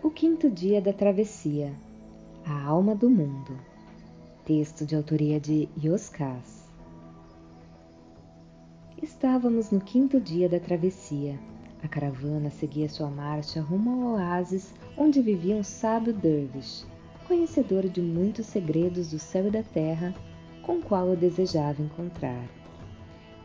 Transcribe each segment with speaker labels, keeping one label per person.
Speaker 1: O quinto dia da travessia. A alma do mundo. Texto de autoria de Yoskas. Estávamos no quinto dia da travessia. A caravana seguia sua marcha rumo ao oásis onde vivia um sábio dervish, conhecedor de muitos segredos do céu e da terra, com o qual eu desejava encontrar.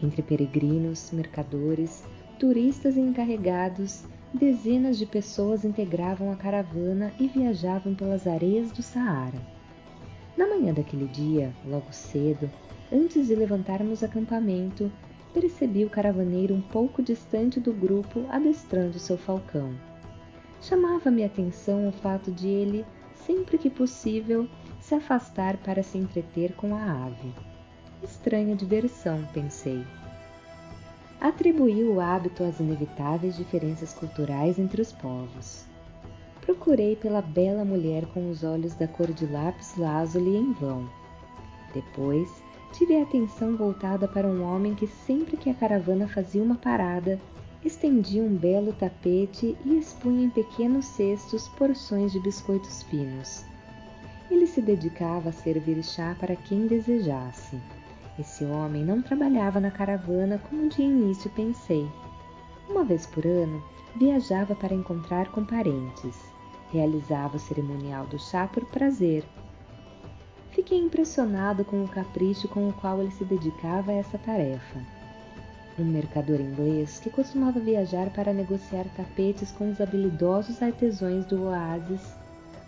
Speaker 1: Entre peregrinos, mercadores, turistas e encarregados, dezenas de pessoas integravam a caravana e viajavam pelas areias do Saara. Na manhã daquele dia, logo cedo, antes de levantarmos acampamento, percebi o caravaneiro um pouco distante do grupo adestrando seu falcão. Chamava-me a atenção o fato de ele, sempre que possível, se afastar para se entreter com a ave. Estranha diversão, pensei atribuiu o hábito às inevitáveis diferenças culturais entre os povos. Procurei pela bela mulher com os olhos da cor de lápis lazuli em vão. Depois, tive a atenção voltada para um homem que sempre que a caravana fazia uma parada, estendia um belo tapete e expunha em pequenos cestos porções de biscoitos finos. Ele se dedicava a servir chá para quem desejasse. Esse homem não trabalhava na caravana como de início pensei. Uma vez por ano, viajava para encontrar com parentes. Realizava o cerimonial do chá por prazer. Fiquei impressionado com o capricho com o qual ele se dedicava a essa tarefa. Um mercador inglês que costumava viajar para negociar tapetes com os habilidosos artesãos do oásis,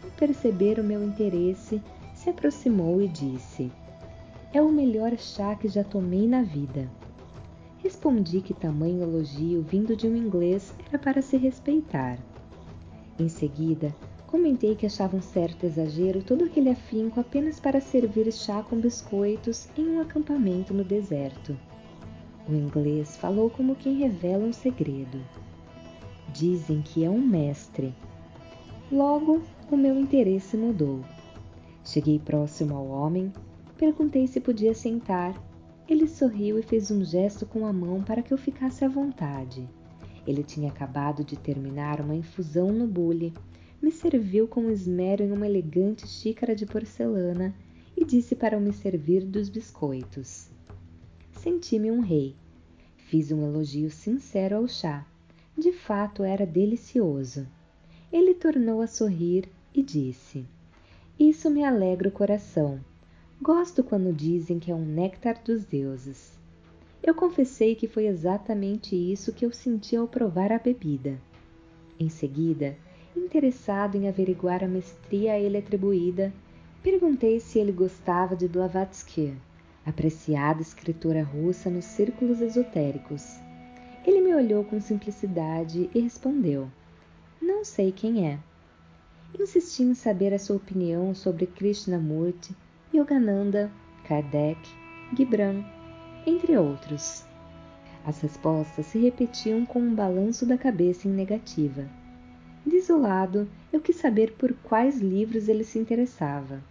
Speaker 1: ao perceber o meu interesse, se aproximou e disse: é o melhor chá que já tomei na vida. Respondi que tamanho elogio vindo de um inglês era para se respeitar. Em seguida, comentei que achava um certo exagero todo aquele afinco apenas para servir chá com biscoitos em um acampamento no deserto. O inglês falou como quem revela um segredo. Dizem que é um mestre. Logo, o meu interesse mudou. Cheguei próximo ao homem Perguntei se podia sentar. Ele sorriu e fez um gesto com a mão para que eu ficasse à vontade. Ele tinha acabado de terminar uma infusão no bule, me serviu com esmero em uma elegante xícara de porcelana e disse para eu me servir dos biscoitos. Senti-me um rei. Fiz um elogio sincero ao chá. De fato era delicioso. Ele tornou a sorrir e disse: Isso me alegra o coração. Gosto quando dizem que é um néctar dos deuses. Eu confessei que foi exatamente isso que eu senti ao provar a bebida. Em seguida, interessado em averiguar a mestria a ele atribuída, perguntei se ele gostava de Blavatsky, apreciada escritora russa nos círculos esotéricos. Ele me olhou com simplicidade e respondeu: Não sei quem é. Insisti em saber a sua opinião sobre Krishnamurti Yogananda, Kardec, Gibran, entre outros. As respostas se repetiam com um balanço da cabeça em negativa. Desolado, eu quis saber por quais livros ele se interessava.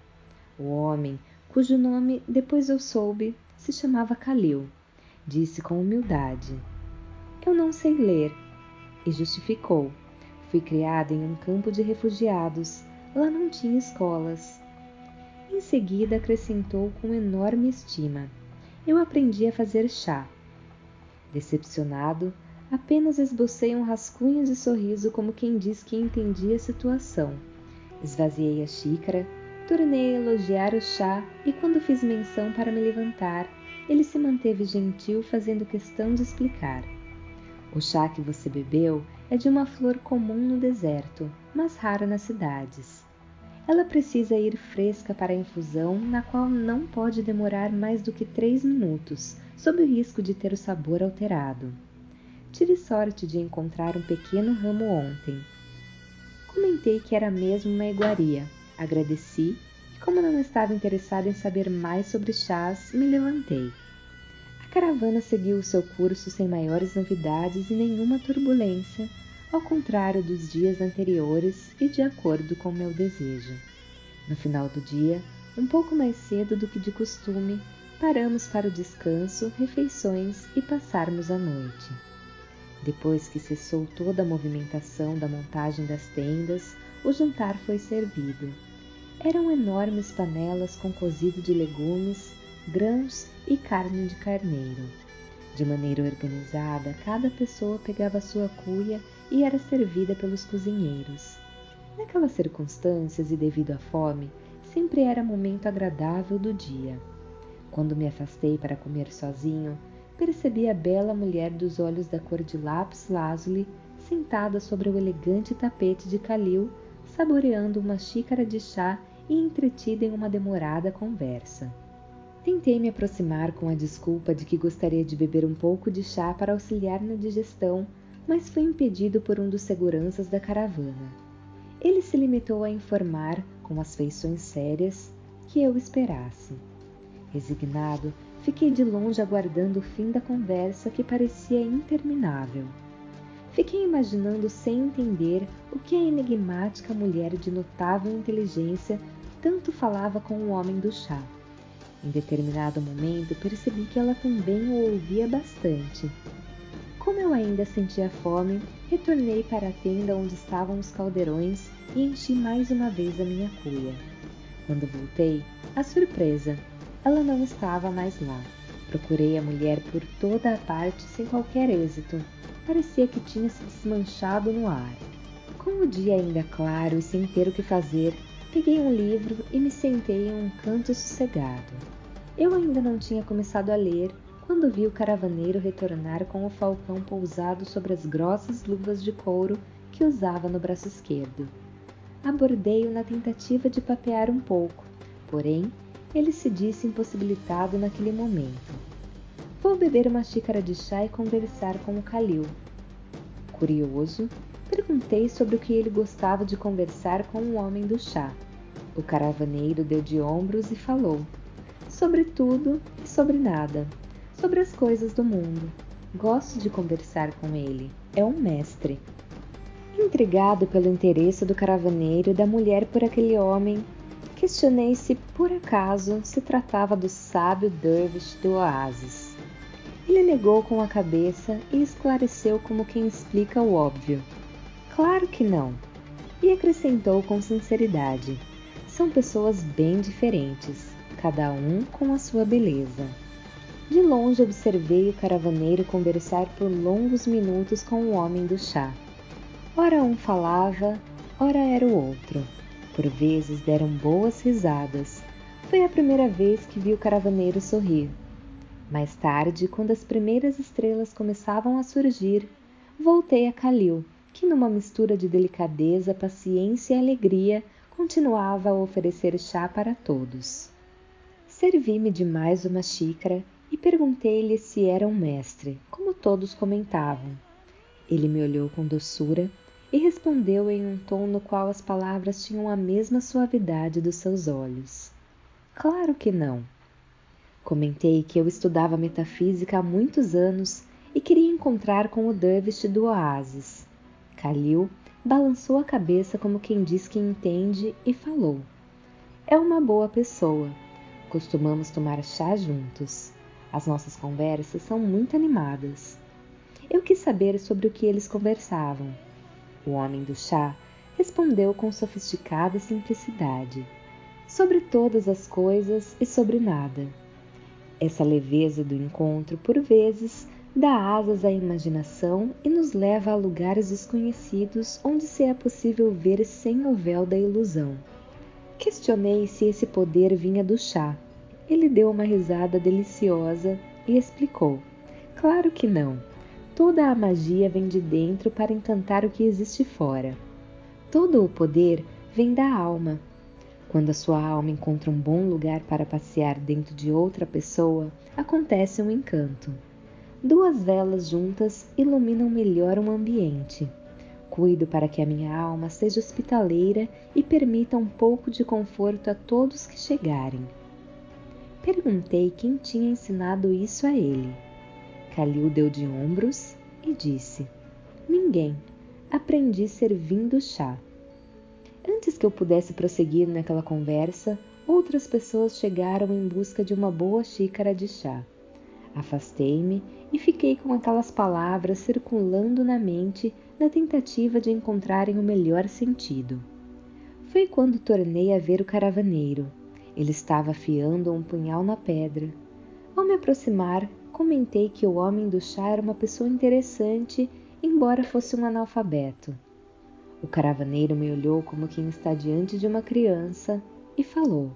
Speaker 1: O homem, cujo nome depois eu soube, se chamava Kalil, disse com humildade: Eu não sei ler. E justificou: Fui criado em um campo de refugiados. Lá não tinha escolas. Em seguida acrescentou com enorme estima: Eu aprendi a fazer chá. Decepcionado, apenas esbocei um rascunho de sorriso como quem diz que entendia a situação. Esvaziei a xícara, tornei a elogiar o chá e quando fiz menção para me levantar, ele se manteve gentil fazendo questão de explicar. O chá que você bebeu é de uma flor comum no deserto, mas rara nas cidades. Ela precisa ir fresca para a infusão, na qual não pode demorar mais do que três minutos, sob o risco de ter o sabor alterado. Tive sorte de encontrar um pequeno ramo ontem. Comentei que era mesmo uma iguaria. Agradeci e, como não estava interessado em saber mais sobre chás, me levantei. A caravana seguiu o seu curso sem maiores novidades e nenhuma turbulência ao contrário dos dias anteriores e de acordo com meu desejo. No final do dia, um pouco mais cedo do que de costume, paramos para o descanso, refeições e passarmos a noite. Depois que cessou toda a movimentação da montagem das tendas, o jantar foi servido. Eram enormes panelas com cozido de legumes, grãos e carne de carneiro. De maneira organizada, cada pessoa pegava sua cuia e era servida pelos cozinheiros. Naquelas circunstâncias e devido à fome, sempre era momento agradável do dia. Quando me afastei para comer sozinho, percebi a bela mulher dos olhos da cor de lápis lazuli sentada sobre o elegante tapete de calil, saboreando uma xícara de chá e entretida em uma demorada conversa. Tentei me aproximar com a desculpa de que gostaria de beber um pouco de chá para auxiliar na digestão, mas fui impedido por um dos seguranças da caravana. Ele se limitou a informar, com as feições sérias, que eu esperasse. Resignado, fiquei de longe aguardando o fim da conversa que parecia interminável. Fiquei imaginando sem entender o que a enigmática mulher de notável inteligência tanto falava com o homem do chá. Em determinado momento percebi que ela também o ouvia bastante como eu ainda sentia fome, retornei para a tenda onde estavam os caldeirões e enchi mais uma vez a minha cuia. Quando voltei, a surpresa, ela não estava mais lá. Procurei a mulher por toda a parte sem qualquer êxito. Parecia que tinha se desmanchado no ar. Com o dia ainda claro e sem ter o que fazer, peguei um livro e me sentei em um canto sossegado. Eu ainda não tinha começado a ler quando vi o caravaneiro retornar com o falcão pousado sobre as grossas luvas de couro que usava no braço esquerdo. Abordei-o na tentativa de papear um pouco, porém ele se disse impossibilitado naquele momento. Vou beber uma xícara de chá e conversar com o Calil. Curioso, perguntei sobre o que ele gostava de conversar com o homem do chá. O caravaneiro deu de ombros e falou: sobre tudo e sobre nada sobre as coisas do mundo. Gosto de conversar com ele. É um mestre. Intrigado pelo interesse do caravaneiro e da mulher por aquele homem, questionei se por acaso se tratava do sábio dervish do oásis. Ele negou com a cabeça e esclareceu como quem explica o óbvio. Claro que não. E acrescentou com sinceridade: são pessoas bem diferentes, cada um com a sua beleza. De longe observei o caravaneiro conversar por longos minutos com o homem do chá. Ora um falava, ora era o outro. Por vezes deram boas risadas. Foi a primeira vez que vi o caravaneiro sorrir. Mais tarde, quando as primeiras estrelas começavam a surgir, voltei a Calil, que numa mistura de delicadeza, paciência e alegria continuava a oferecer chá para todos. Servi-me de mais uma xícara e perguntei-lhe se era um mestre, como todos comentavam. Ele me olhou com doçura e respondeu em um tom no qual as palavras tinham a mesma suavidade dos seus olhos. Claro que não. Comentei que eu estudava metafísica há muitos anos e queria encontrar com o Dervish do oásis. Kalil balançou a cabeça como quem diz que entende e falou: É uma boa pessoa. Costumamos tomar chá juntos. As nossas conversas são muito animadas. Eu quis saber sobre o que eles conversavam. O homem do chá respondeu com sofisticada simplicidade: sobre todas as coisas e sobre nada. Essa leveza do encontro, por vezes, dá asas à imaginação e nos leva a lugares desconhecidos onde se é possível ver sem o véu da ilusão. Questionei se esse poder vinha do chá, ele deu uma risada deliciosa e explicou: Claro que não. Toda a magia vem de dentro para encantar o que existe fora. Todo o poder vem da alma. Quando a sua alma encontra um bom lugar para passear dentro de outra pessoa, acontece um encanto. Duas velas juntas iluminam melhor um ambiente. Cuido para que a minha alma seja hospitaleira e permita um pouco de conforto a todos que chegarem. Perguntei quem tinha ensinado isso a ele. Calil deu de ombros e disse: Ninguém. Aprendi servindo chá. Antes que eu pudesse prosseguir naquela conversa, outras pessoas chegaram em busca de uma boa xícara de chá. Afastei-me e fiquei com aquelas palavras circulando na mente na tentativa de encontrarem o melhor sentido. Foi quando tornei a ver o caravaneiro. Ele estava afiando um punhal na pedra. Ao me aproximar, comentei que o homem do chá era uma pessoa interessante, embora fosse um analfabeto. O caravaneiro me olhou como quem está diante de uma criança e falou: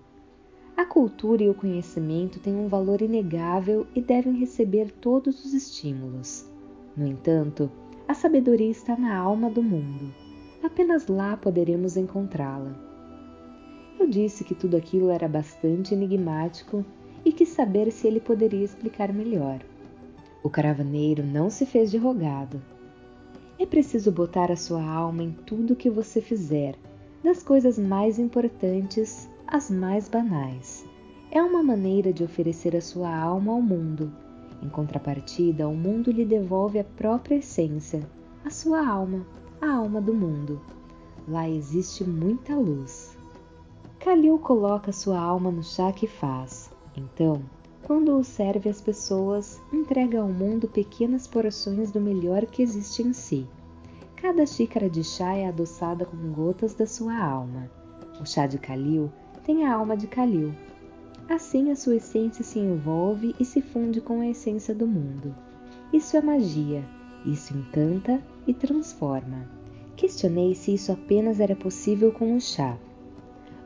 Speaker 1: A cultura e o conhecimento têm um valor inegável e devem receber todos os estímulos. No entanto, a sabedoria está na alma do mundo. Apenas lá poderemos encontrá-la. Eu disse que tudo aquilo era bastante enigmático e quis saber se ele poderia explicar melhor. O caravaneiro não se fez de rogado. É preciso botar a sua alma em tudo que você fizer, das coisas mais importantes às mais banais. É uma maneira de oferecer a sua alma ao mundo. Em contrapartida, o mundo lhe devolve a própria essência, a sua alma, a alma do mundo. Lá existe muita luz. Kalil coloca sua alma no chá que faz. Então, quando o serve às pessoas, entrega ao mundo pequenas porções do melhor que existe em si. Cada xícara de chá é adoçada com gotas da sua alma. O chá de Kalil tem a alma de Kalil. Assim a sua essência se envolve e se funde com a essência do mundo. Isso é magia, isso encanta e transforma. Questionei se isso apenas era possível com o chá.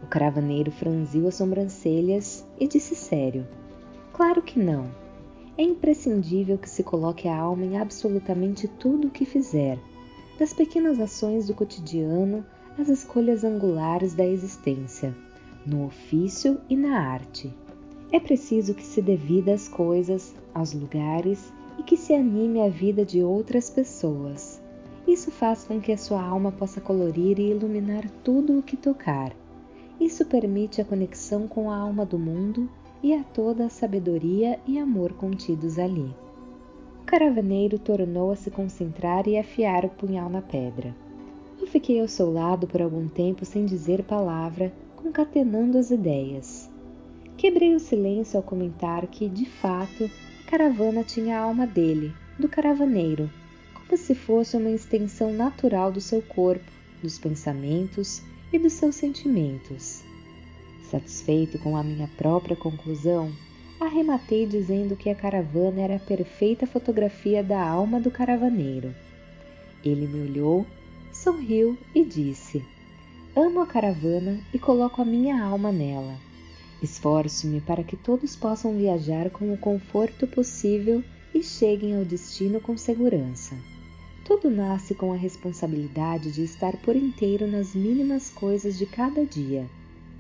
Speaker 1: O caravaneiro franziu as sobrancelhas e disse sério: Claro que não. É imprescindível que se coloque a alma em absolutamente tudo o que fizer, das pequenas ações do cotidiano às escolhas angulares da existência, no ofício e na arte. É preciso que se dê vida às coisas, aos lugares e que se anime a vida de outras pessoas. Isso faz com que a sua alma possa colorir e iluminar tudo o que tocar isso permite a conexão com a alma do mundo e a toda a sabedoria e amor contidos ali. O caravaneiro tornou a se concentrar e afiar o punhal na pedra. Eu fiquei ao seu lado por algum tempo sem dizer palavra, concatenando as ideias. Quebrei o silêncio ao comentar que, de fato, a caravana tinha a alma dele, do caravaneiro, como se fosse uma extensão natural do seu corpo, dos pensamentos e dos seus sentimentos. Satisfeito com a minha própria conclusão, arrematei dizendo que a caravana era a perfeita fotografia da alma do caravaneiro. Ele me olhou, sorriu e disse: Amo a caravana e coloco a minha alma nela. Esforço-me para que todos possam viajar com o conforto possível e cheguem ao destino com segurança. Tudo nasce com a responsabilidade de estar por inteiro nas mínimas coisas de cada dia.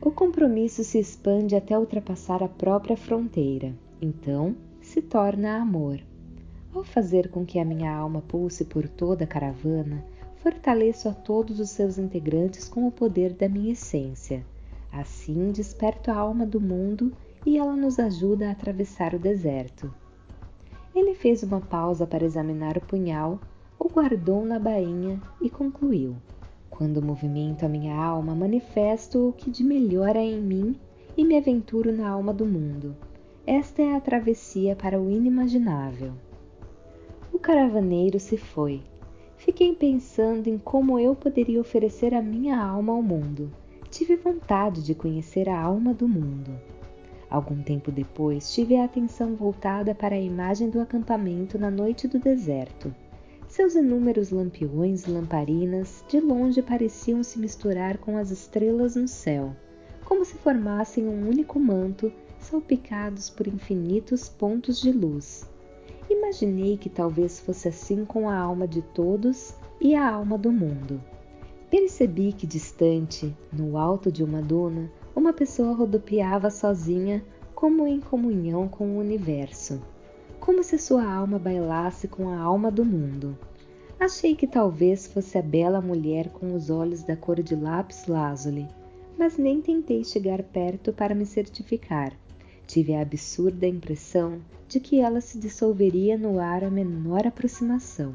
Speaker 1: O compromisso se expande até ultrapassar a própria fronteira, então se torna amor. Ao fazer com que a minha alma pulse por toda a caravana, fortaleço a todos os seus integrantes com o poder da minha essência. Assim desperto a alma do mundo e ela nos ajuda a atravessar o deserto. Ele fez uma pausa para examinar o punhal o guardou na bainha e concluiu: Quando movimento a minha alma, manifesto o que de melhor há em mim e me aventuro na alma do mundo. Esta é a travessia para o inimaginável. O caravaneiro se foi. Fiquei pensando em como eu poderia oferecer a minha alma ao mundo. Tive vontade de conhecer a alma do mundo. Algum tempo depois, tive a atenção voltada para a imagem do acampamento na noite do deserto. Seus inúmeros lampiões e lamparinas de longe pareciam se misturar com as estrelas no céu, como se formassem um único manto salpicados por infinitos pontos de luz. Imaginei que talvez fosse assim com a alma de todos e a alma do mundo. Percebi que distante, no alto de uma duna, uma pessoa rodopiava sozinha, como em comunhão com o universo como se sua alma bailasse com a alma do mundo. Achei que talvez fosse a bela mulher com os olhos da cor de lápis lazuli, mas nem tentei chegar perto para me certificar. Tive a absurda impressão de que ela se dissolveria no ar a menor aproximação.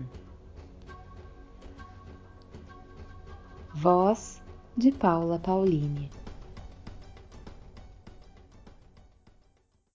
Speaker 1: Voz de Paula Pauline